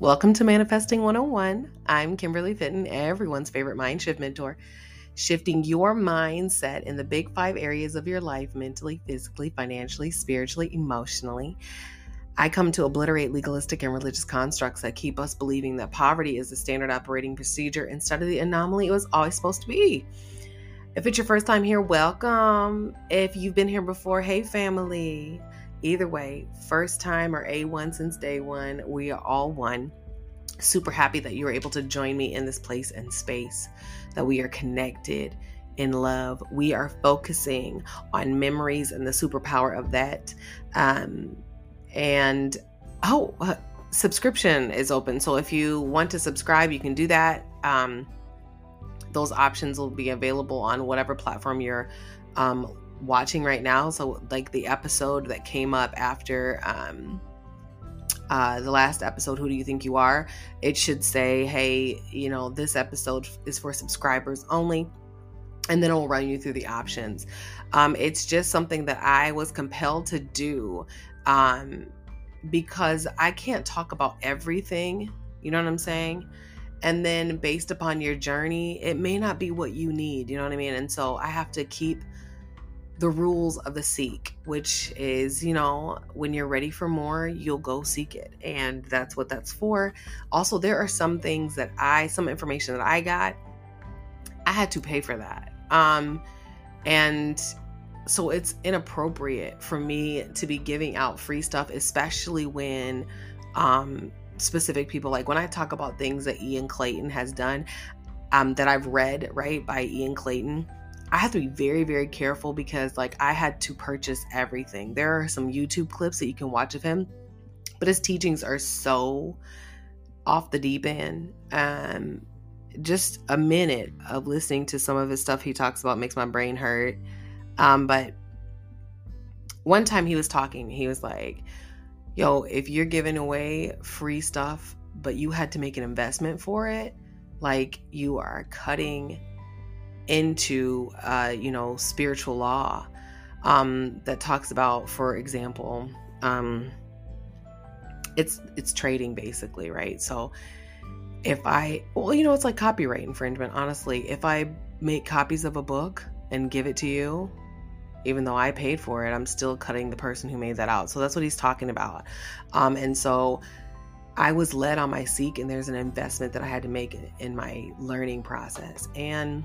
Welcome to Manifesting 101. I'm Kimberly Fitton, everyone's favorite mind shift mentor, shifting your mindset in the big five areas of your life mentally, physically, financially, spiritually, emotionally. I come to obliterate legalistic and religious constructs that keep us believing that poverty is the standard operating procedure instead of the anomaly it was always supposed to be. If it's your first time here, welcome. If you've been here before, hey, family. Either way, first time or A1 since day one, we are all one. Super happy that you were able to join me in this place and space, that we are connected in love. We are focusing on memories and the superpower of that. Um, and oh, uh, subscription is open. So if you want to subscribe, you can do that. Um, those options will be available on whatever platform you're um, watching right now. So, like the episode that came up after um, uh, the last episode, Who Do You Think You Are? It should say, hey, you know, this episode is for subscribers only. And then it'll run you through the options. Um, it's just something that I was compelled to do um, because I can't talk about everything. You know what I'm saying? And then based upon your journey, it may not be what you need. You know what I mean? And so I have to keep the rules of the seek, which is, you know, when you're ready for more, you'll go seek it. And that's what that's for. Also, there are some things that I, some information that I got, I had to pay for that. Um, and so it's inappropriate for me to be giving out free stuff, especially when um, specific people, like when I talk about things that Ian Clayton has done, um, that I've read, right, by Ian Clayton I have to be very, very careful because like I had to purchase everything. There are some YouTube clips that you can watch of him, but his teachings are so off the deep end. Um, just a minute of listening to some of his stuff he talks about makes my brain hurt. Um, but one time he was talking, he was like, Yo, if you're giving away free stuff, but you had to make an investment for it, like you are cutting into uh, you know spiritual law um, that talks about, for example, um, it's it's trading basically, right? So if I well, you know, it's like copyright infringement. Honestly, if I make copies of a book and give it to you, even though I paid for it, I'm still cutting the person who made that out. So that's what he's talking about. Um, and so I was led on my seek, and there's an investment that I had to make in my learning process. And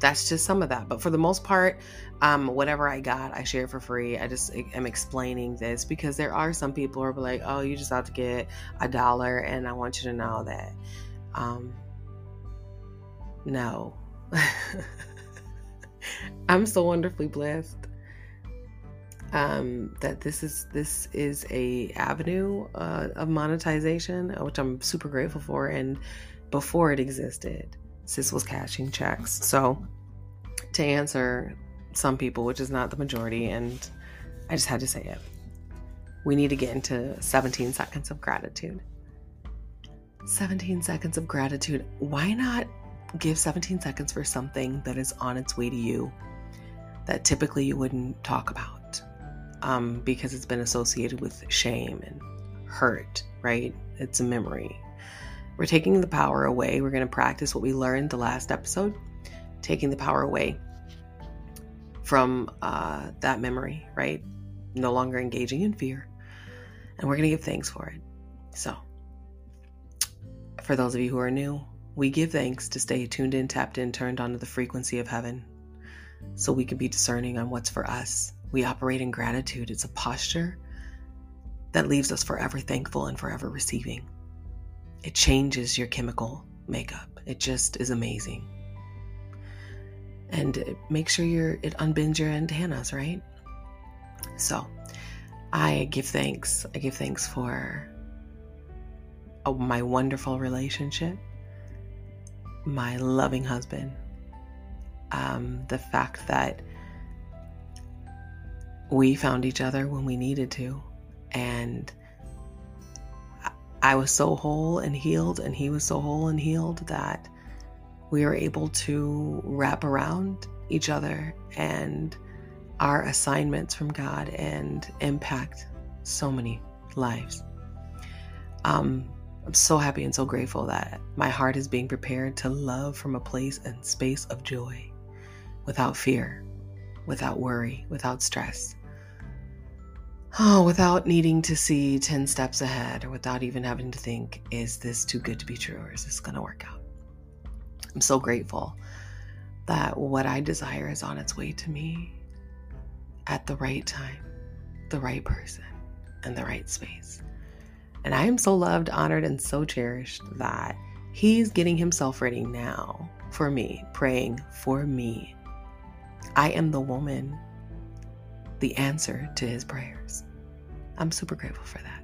that's just some of that. But for the most part, um, whatever I got, I share for free. I just am explaining this because there are some people who are like, oh, you just have to get a dollar. And I want you to know that um, no. I'm so wonderfully blessed um, that this is this is a avenue uh, of monetization, which I'm super grateful for. And before it existed, sis was cashing checks. So to answer some people, which is not the majority, and I just had to say it. We need to get into 17 seconds of gratitude. 17 seconds of gratitude. Why not give 17 seconds for something that is on its way to you that typically you wouldn't talk about um, because it's been associated with shame and hurt, right? It's a memory, we're taking the power away. We're going to practice what we learned the last episode, taking the power away from uh, that memory, right? No longer engaging in fear. And we're going to give thanks for it. So, for those of you who are new, we give thanks to stay tuned in, tapped in, turned onto the frequency of heaven so we can be discerning on what's for us. We operate in gratitude, it's a posture that leaves us forever thankful and forever receiving it changes your chemical makeup. It just is amazing. And make sure you're it unbends your antennas, right? So I give thanks. I give thanks for oh, my wonderful relationship, my loving husband, um, the fact that we found each other when we needed to, and I was so whole and healed, and he was so whole and healed that we were able to wrap around each other and our assignments from God and impact so many lives. Um, I'm so happy and so grateful that my heart is being prepared to love from a place and space of joy without fear, without worry, without stress. Oh, without needing to see 10 steps ahead or without even having to think, is this too good to be true or is this going to work out? I'm so grateful that what I desire is on its way to me at the right time, the right person, and the right space. And I am so loved, honored, and so cherished that He's getting Himself ready now for me, praying for me. I am the woman, the answer to His prayers. I'm super grateful for that.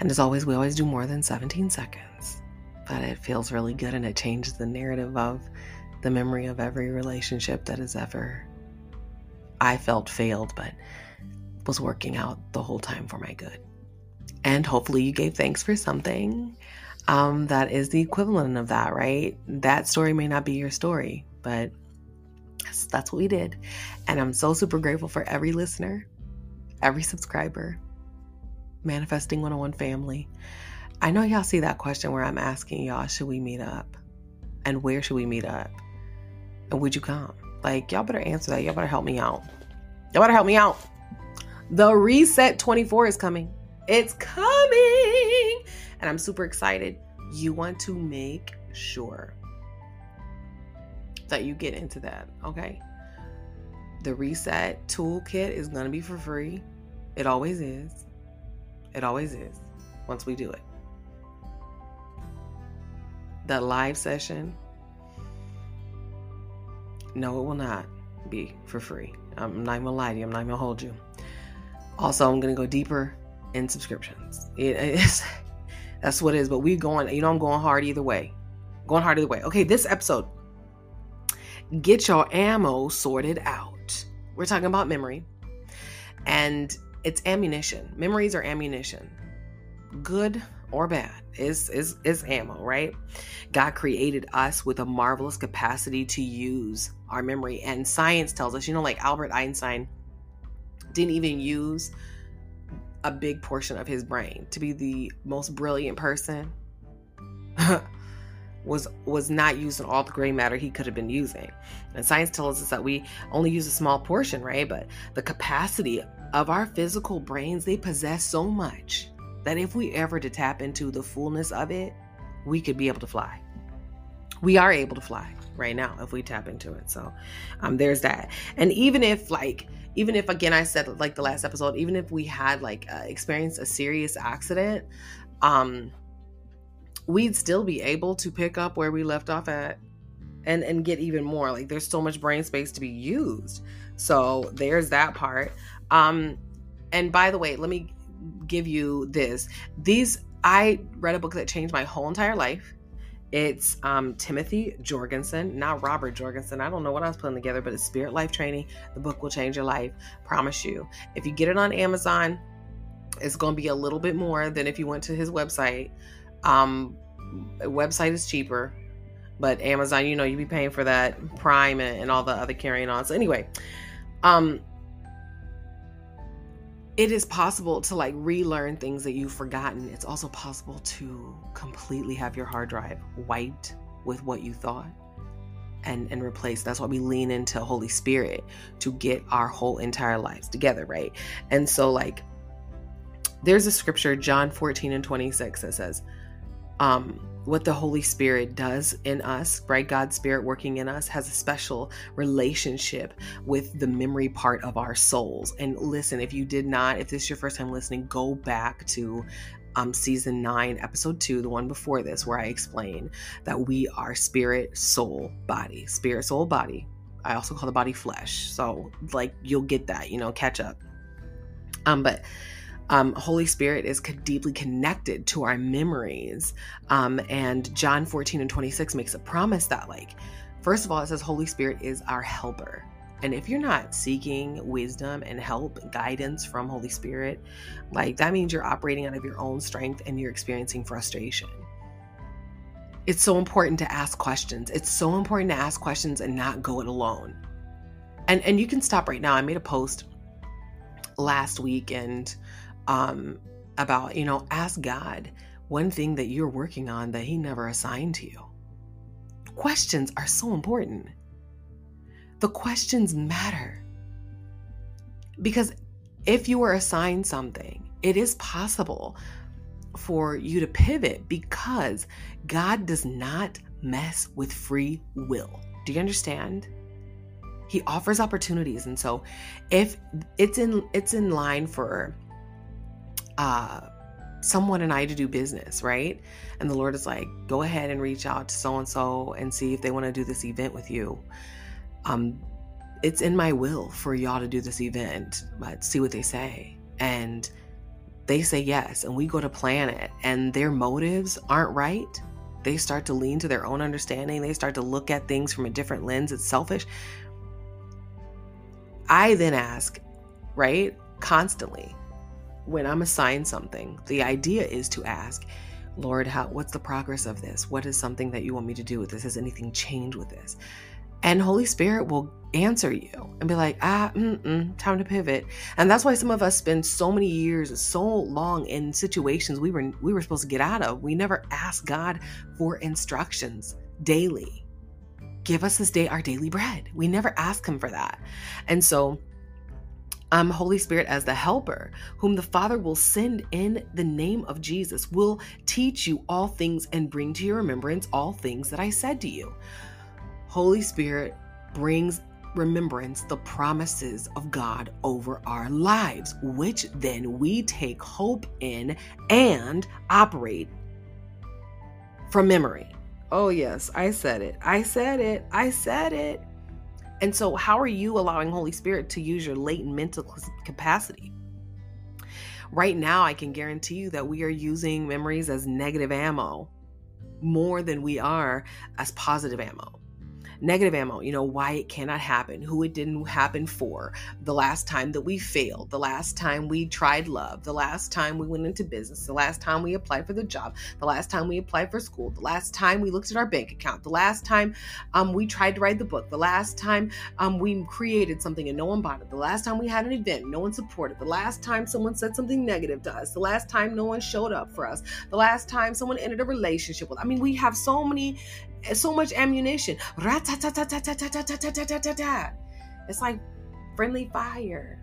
And as always, we always do more than 17 seconds, but it feels really good and it changes the narrative of the memory of every relationship that has ever I felt failed, but was working out the whole time for my good. And hopefully, you gave thanks for something um, that is the equivalent of that, right? That story may not be your story, but that's, that's what we did. And I'm so super grateful for every listener, every subscriber, Manifesting 101 family. I know y'all see that question where I'm asking y'all, should we meet up? And where should we meet up? And would you come? Like, y'all better answer that. Y'all better help me out. Y'all better help me out. The Reset 24 is coming. It's coming. And I'm super excited. You want to make sure that you get into that, okay? The Reset Toolkit is going to be for free. It always is. It always is once we do it. That live session, no, it will not be for free. I'm not even gonna lie to you. I'm not even gonna hold you. Also, I'm gonna go deeper in subscriptions. It is that's what it is. But we going, you know, I'm going hard either way. Going hard either way. Okay, this episode. Get your ammo sorted out. We're talking about memory. And it's ammunition. Memories are ammunition. Good or bad is is is ammo, right? God created us with a marvelous capacity to use our memory and science tells us, you know like Albert Einstein didn't even use a big portion of his brain to be the most brilliant person was was not using all the gray matter he could have been using. And science tells us that we only use a small portion, right? But the capacity of our physical brains, they possess so much that if we ever to tap into the fullness of it, we could be able to fly. We are able to fly right now if we tap into it. So um there's that. And even if like even if again I said like the last episode, even if we had like uh, experienced a serious accident, um, we'd still be able to pick up where we left off at and and get even more. Like there's so much brain space to be used. So there's that part. Um, and by the way, let me give you this. These I read a book that changed my whole entire life. It's um, Timothy Jorgensen, not Robert Jorgensen. I don't know what I was putting together, but it's Spirit Life Training. The book will change your life. Promise you. If you get it on Amazon, it's going to be a little bit more than if you went to his website. Um, website is cheaper, but Amazon, you know, you'd be paying for that Prime and, and all the other carrying on. So anyway, um, it is possible to like relearn things that you've forgotten. It's also possible to completely have your hard drive wiped with what you thought and and replace. That's why we lean into Holy Spirit to get our whole entire lives together, right? And so like there's a scripture John 14 and 26 that says um what the Holy Spirit does in us, right? God's Spirit working in us has a special relationship with the memory part of our souls. And listen, if you did not, if this is your first time listening, go back to um, season nine, episode two, the one before this, where I explain that we are spirit, soul, body, spirit, soul, body. I also call the body flesh. So, like, you'll get that, you know, catch up. Um, but um, Holy Spirit is deeply connected to our memories. Um, and John 14 and 26 makes a promise that, like, first of all, it says Holy Spirit is our helper. And if you're not seeking wisdom and help, guidance from Holy Spirit, like that means you're operating out of your own strength and you're experiencing frustration. It's so important to ask questions. It's so important to ask questions and not go it alone. And and you can stop right now. I made a post last week and um, about, you know, ask God one thing that you're working on that He never assigned to you? Questions are so important. The questions matter. Because if you are assigned something, it is possible for you to pivot because God does not mess with free will. Do you understand? He offers opportunities and so if it's in it's in line for uh someone and I to do business, right? And the Lord is like, go ahead and reach out to so and so and see if they want to do this event with you. Um, it's in my will for y'all to do this event, but see what they say. And they say yes, and we go to plan it, and their motives aren't right. They start to lean to their own understanding. They start to look at things from a different lens. It's selfish. I then ask, right, constantly, when I'm assigned something, the idea is to ask, Lord, how what's the progress of this? What is something that you want me to do with this? Has anything changed with this? And Holy Spirit will answer you and be like, ah, time to pivot. And that's why some of us spend so many years, so long in situations we were we were supposed to get out of. We never ask God for instructions daily. Give us this day our daily bread. We never ask him for that. And so um, Holy Spirit as the helper, whom the Father will send in the name of Jesus, will teach you all things and bring to your remembrance all things that I said to you. Holy Spirit brings remembrance the promises of God over our lives, which then we take hope in and operate from memory. Oh, yes, I said it. I said it. I said it. And so, how are you allowing Holy Spirit to use your latent mental capacity? Right now, I can guarantee you that we are using memories as negative ammo more than we are as positive ammo negative ammo, you know, why it cannot happen, who it didn't happen for, the last time that we failed, the last time we tried love, the last time we went into business, the last time we applied for the job, the last time we applied for school, the last time we looked at our bank account, the last time um, we tried to write the book, the last time um, we created something and no one bought it, the last time we had an event, no one supported, the last time someone said something negative to us, the last time no one showed up for us, the last time someone entered a relationship with. I mean, we have so many so much ammunition. It's like friendly fire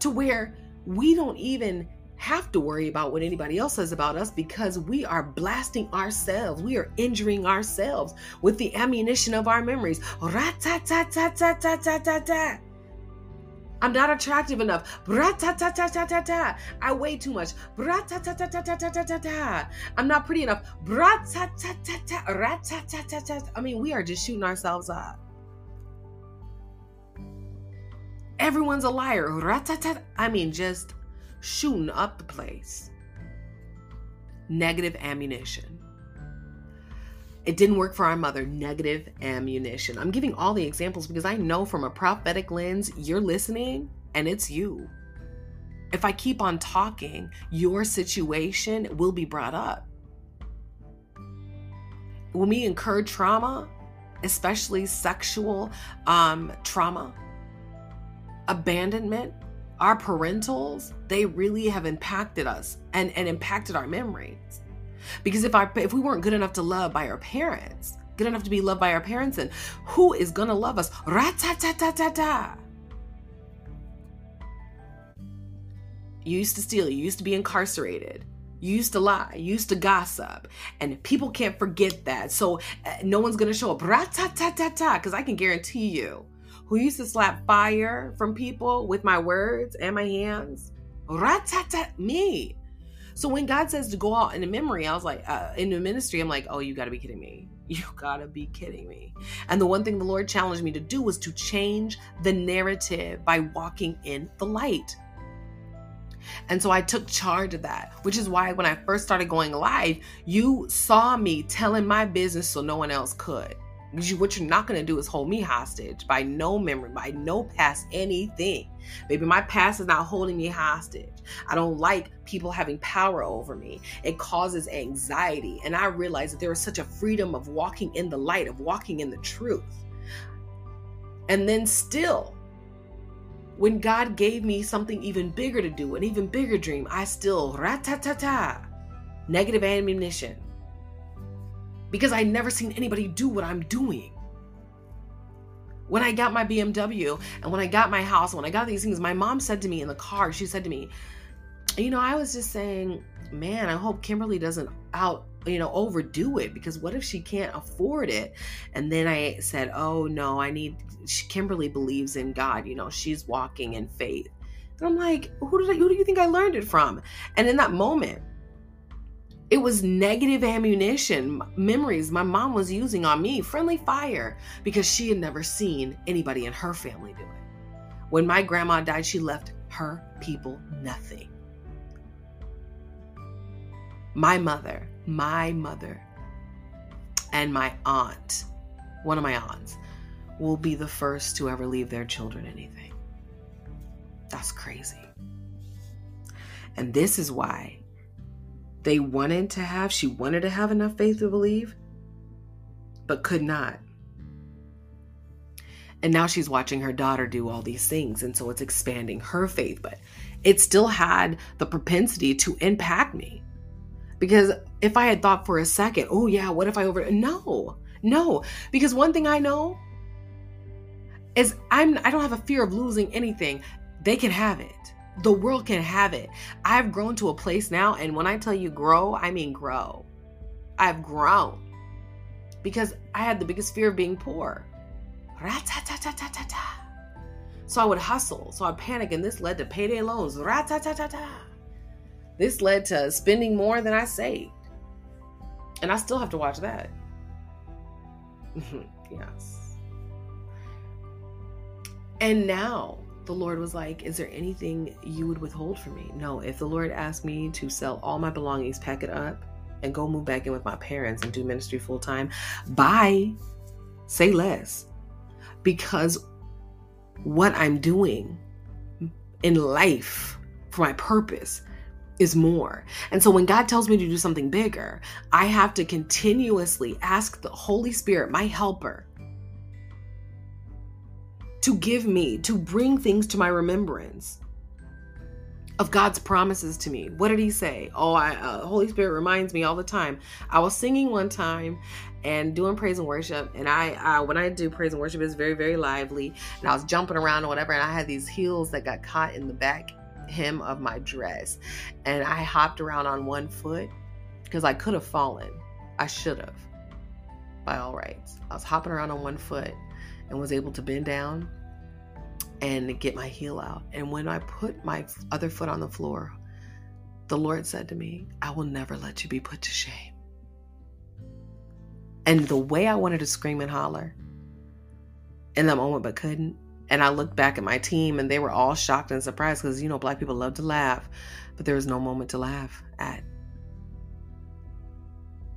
to where we don't even have to worry about what anybody else says about us because we are blasting ourselves. We are injuring ourselves with the ammunition of our memories. I'm not attractive enough. I weigh too much. I'm not pretty enough. I mean, we are just shooting ourselves up. Everyone's a liar. I mean, just shooting up the place. Negative ammunition. It didn't work for our mother. Negative ammunition. I'm giving all the examples because I know from a prophetic lens, you're listening and it's you. If I keep on talking, your situation will be brought up. When we incur trauma, especially sexual um, trauma, abandonment, our parentals, they really have impacted us and, and impacted our memories. Because if our if we weren't good enough to love by our parents, good enough to be loved by our parents, and who is gonna love us? Rat-ta-ta-ta-ta-ta. You used to steal, you used to be incarcerated. You used to lie, you used to gossip, and people can't forget that. So uh, no one's gonna show up. Rat-ta-ta-ta-ta, because I can guarantee you, who used to slap fire from people with my words and my hands, rat-ta-ta, me. So when God says to go out in the memory, I was like, uh, in the ministry, I'm like, oh, you got to be kidding me. You got to be kidding me. And the one thing the Lord challenged me to do was to change the narrative by walking in the light. And so I took charge of that, which is why when I first started going live, you saw me telling my business so no one else could. You, what you're not going to do is hold me hostage by no memory, by no past anything. Baby, my past is not holding me hostage. I don't like people having power over me. It causes anxiety. And I realize that there is such a freedom of walking in the light, of walking in the truth. And then still, when God gave me something even bigger to do, an even bigger dream, I still rat ta ta ta negative ammunition because I'd never seen anybody do what I'm doing. When I got my BMW and when I got my house, when I got these things, my mom said to me in the car, she said to me, You know, I was just saying, man, I hope Kimberly doesn't out, you know, overdo it because what if she can't afford it? And then I said, Oh, no, I need, Kimberly believes in God, you know, she's walking in faith. And I'm like, who did I, who do you think I learned it from? And in that moment, it was negative ammunition, memories my mom was using on me, friendly fire, because she had never seen anybody in her family do it. When my grandma died, she left her people nothing. My mother, my mother, and my aunt, one of my aunts, will be the first to ever leave their children anything. That's crazy. And this is why they wanted to have, she wanted to have enough faith to believe, but could not. And now she's watching her daughter do all these things. And so it's expanding her faith, but it still had the propensity to impact me. Because if I had thought for a second, oh yeah, what if I over no, no. Because one thing I know is I'm I don't have a fear of losing anything. They can have it. The world can have it. I've grown to a place now, and when I tell you grow, I mean grow. I've grown because I had the biggest fear of being poor. So I would hustle. So I'd panic, and this led to payday loans. This led to spending more than I saved. And I still have to watch that. yes. And now the Lord was like, Is there anything you would withhold from me? No. If the Lord asked me to sell all my belongings, pack it up, and go move back in with my parents and do ministry full time, bye. Say less. Because what I'm doing in life for my purpose is more. And so when God tells me to do something bigger, I have to continuously ask the Holy Spirit, my helper, to give me, to bring things to my remembrance of God's promises to me. What did he say? Oh, I, uh, Holy Spirit reminds me all the time. I was singing one time and doing praise and worship, and I, when I do praise and worship, it's very, very lively, and I was jumping around or whatever, and I had these heels that got caught in the back hem of my dress, and I hopped around on one foot because I could have fallen. I should have, by all rights. I was hopping around on one foot and was able to bend down and get my heel out. And when I put my other foot on the floor, the Lord said to me, I will never let you be put to shame. And the way I wanted to scream and holler in that moment, but couldn't. And I looked back at my team and they were all shocked and surprised because, you know, black people love to laugh, but there was no moment to laugh at.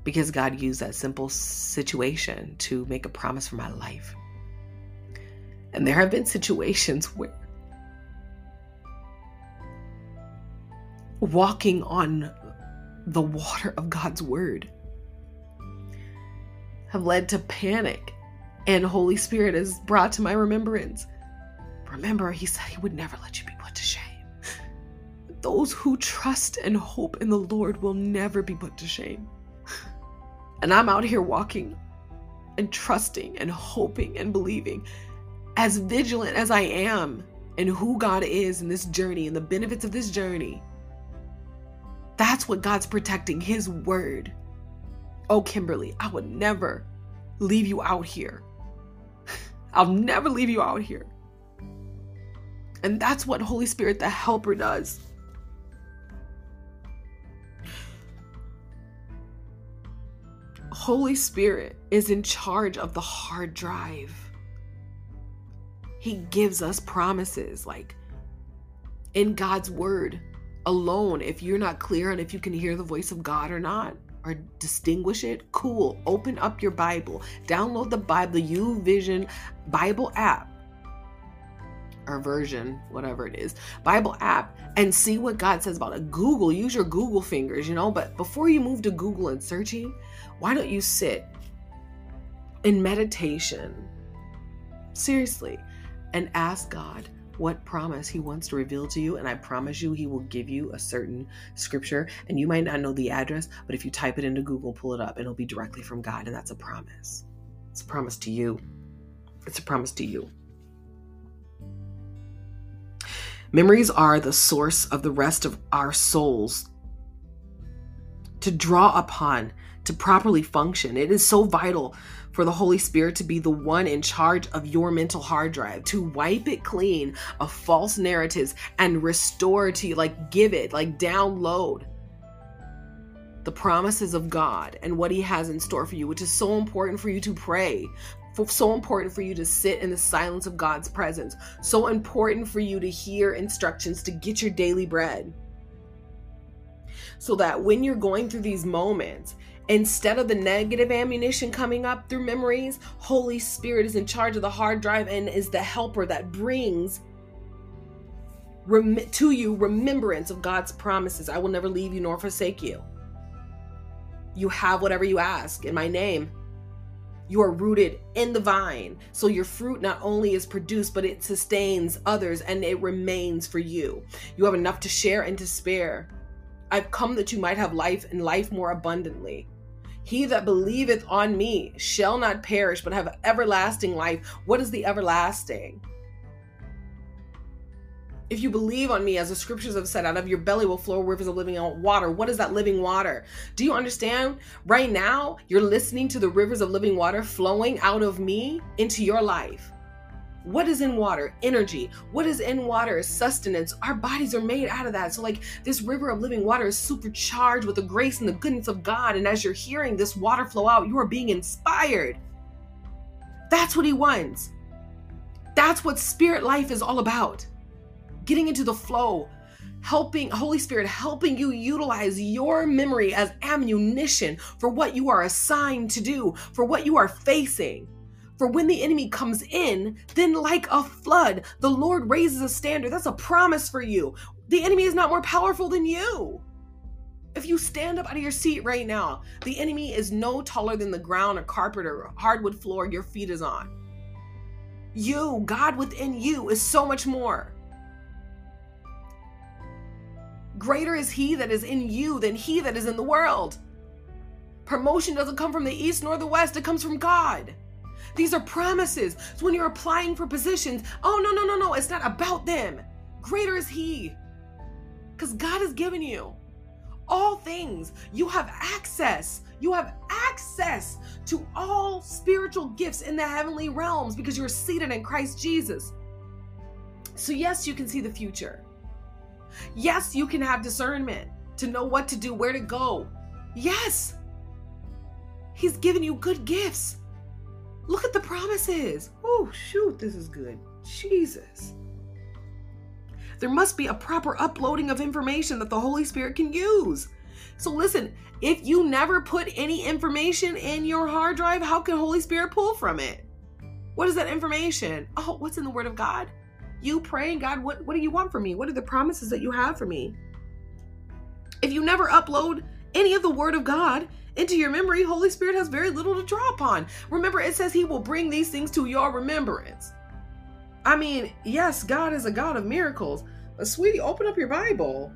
Because God used that simple situation to make a promise for my life. And there have been situations where walking on the water of God's word have led to panic. And Holy Spirit has brought to my remembrance. Remember, He said He would never let you be put to shame. Those who trust and hope in the Lord will never be put to shame. And I'm out here walking and trusting and hoping and believing as vigilant as I am and who God is in this journey and the benefits of this journey, that's what God's protecting His word. Oh, Kimberly, I would never leave you out here. I'll never leave you out here. And that's what Holy Spirit, the Helper, does. Holy Spirit is in charge of the hard drive. He gives us promises like in God's word alone. If you're not clear on if you can hear the voice of God or not, or distinguish it, cool. Open up your Bible, download the Bible, the Vision Bible app or version, whatever it is, Bible app, and see what God says about it. Google, use your Google fingers, you know. But before you move to Google and searching, why don't you sit in meditation? Seriously, and ask God, what promise he wants to reveal to you. And I promise you, he will give you a certain scripture. And you might not know the address, but if you type it into Google, pull it up, and it'll be directly from God. And that's a promise. It's a promise to you. It's a promise to you. Memories are the source of the rest of our souls to draw upon to properly function. It is so vital for the Holy Spirit to be the one in charge of your mental hard drive, to wipe it clean of false narratives and restore to you, like give it, like download the promises of God and what He has in store for you, which is so important for you to pray, so important for you to sit in the silence of God's presence, so important for you to hear instructions to get your daily bread. So that when you're going through these moments, instead of the negative ammunition coming up through memories, Holy Spirit is in charge of the hard drive and is the helper that brings rem- to you remembrance of God's promises. I will never leave you nor forsake you. You have whatever you ask in my name you are rooted in the vine. So your fruit not only is produced, but it sustains others and it remains for you. You have enough to share and to spare. I've come that you might have life and life more abundantly. He that believeth on me shall not perish, but have everlasting life. What is the everlasting? If you believe on me, as the scriptures have said, out of your belly will flow rivers of living water. What is that living water? Do you understand? Right now, you're listening to the rivers of living water flowing out of me into your life. What is in water? Energy. What is in water? Sustenance. Our bodies are made out of that. So, like, this river of living water is supercharged with the grace and the goodness of God. And as you're hearing this water flow out, you are being inspired. That's what He wants. That's what spirit life is all about getting into the flow, helping Holy Spirit helping you utilize your memory as ammunition for what you are assigned to do, for what you are facing. For when the enemy comes in, then like a flood, the Lord raises a standard. That's a promise for you. The enemy is not more powerful than you. If you stand up out of your seat right now, the enemy is no taller than the ground or carpet or hardwood floor your feet is on. You, God within you, is so much more. Greater is he that is in you than he that is in the world. Promotion doesn't come from the east nor the west, it comes from God. These are promises. So when you're applying for positions, oh, no, no, no, no, it's not about them. Greater is he. Because God has given you all things. You have access. You have access to all spiritual gifts in the heavenly realms because you're seated in Christ Jesus. So, yes, you can see the future. Yes, you can have discernment to know what to do, where to go. Yes. He's given you good gifts. Look at the promises. Oh, shoot, this is good. Jesus. There must be a proper uploading of information that the Holy Spirit can use. So listen, if you never put any information in your hard drive, how can Holy Spirit pull from it? What is that information? Oh, what's in the Word of God? you praying, God, what, what do you want from me? What are the promises that you have for me? If you never upload any of the word of God into your memory, Holy Spirit has very little to draw upon. Remember, it says he will bring these things to your remembrance. I mean, yes, God is a God of miracles, but sweetie, open up your Bible.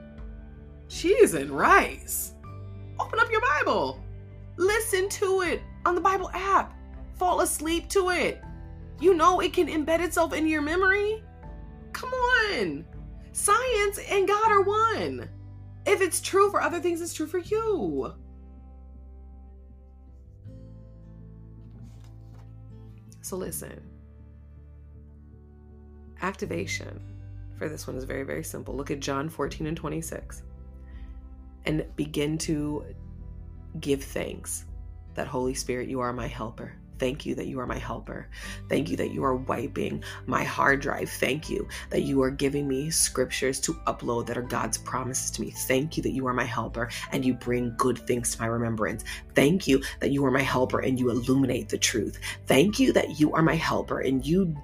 Cheese and rice. Open up your Bible. Listen to it on the Bible app. Fall asleep to it. You know it can embed itself in your memory. Come on. Science and God are one. If it's true for other things, it's true for you. So listen. Activation for this one is very, very simple. Look at John 14 and 26 and begin to give thanks that Holy Spirit, you are my helper. Thank you that you are my helper. Thank you that you are wiping my hard drive. Thank you that you are giving me scriptures to upload that are God's promises to me. Thank you that you are my helper and you bring good things to my remembrance. Thank you that you are my helper and you illuminate the truth. Thank you that you are my helper and you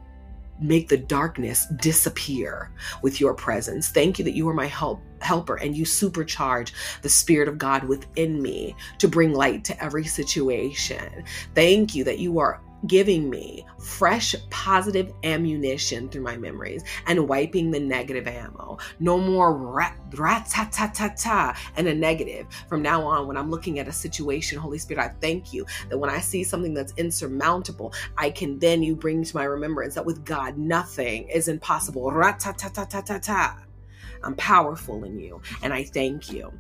make the darkness disappear with your presence. Thank you that you are my help helper and you supercharge the spirit of God within me to bring light to every situation. Thank you that you are giving me fresh positive ammunition through my memories and wiping the negative ammo. No more rat, ta ta ta ta and a negative. From now on, when I'm looking at a situation, Holy Spirit, I thank you that when I see something that's insurmountable, I can then you bring to my remembrance that with God nothing is impossible. Rat ta ta ta ta ta ta. I'm powerful in you, and I thank you.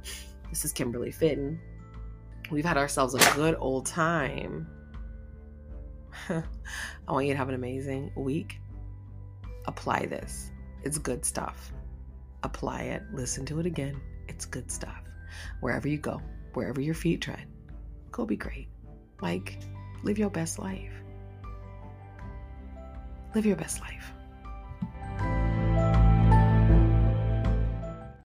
This is Kimberly Fitton. We've had ourselves a good old time. I want you to have an amazing week. Apply this. It's good stuff. Apply it. Listen to it again. It's good stuff. Wherever you go, wherever your feet tread, go be great. Like, live your best life. Live your best life.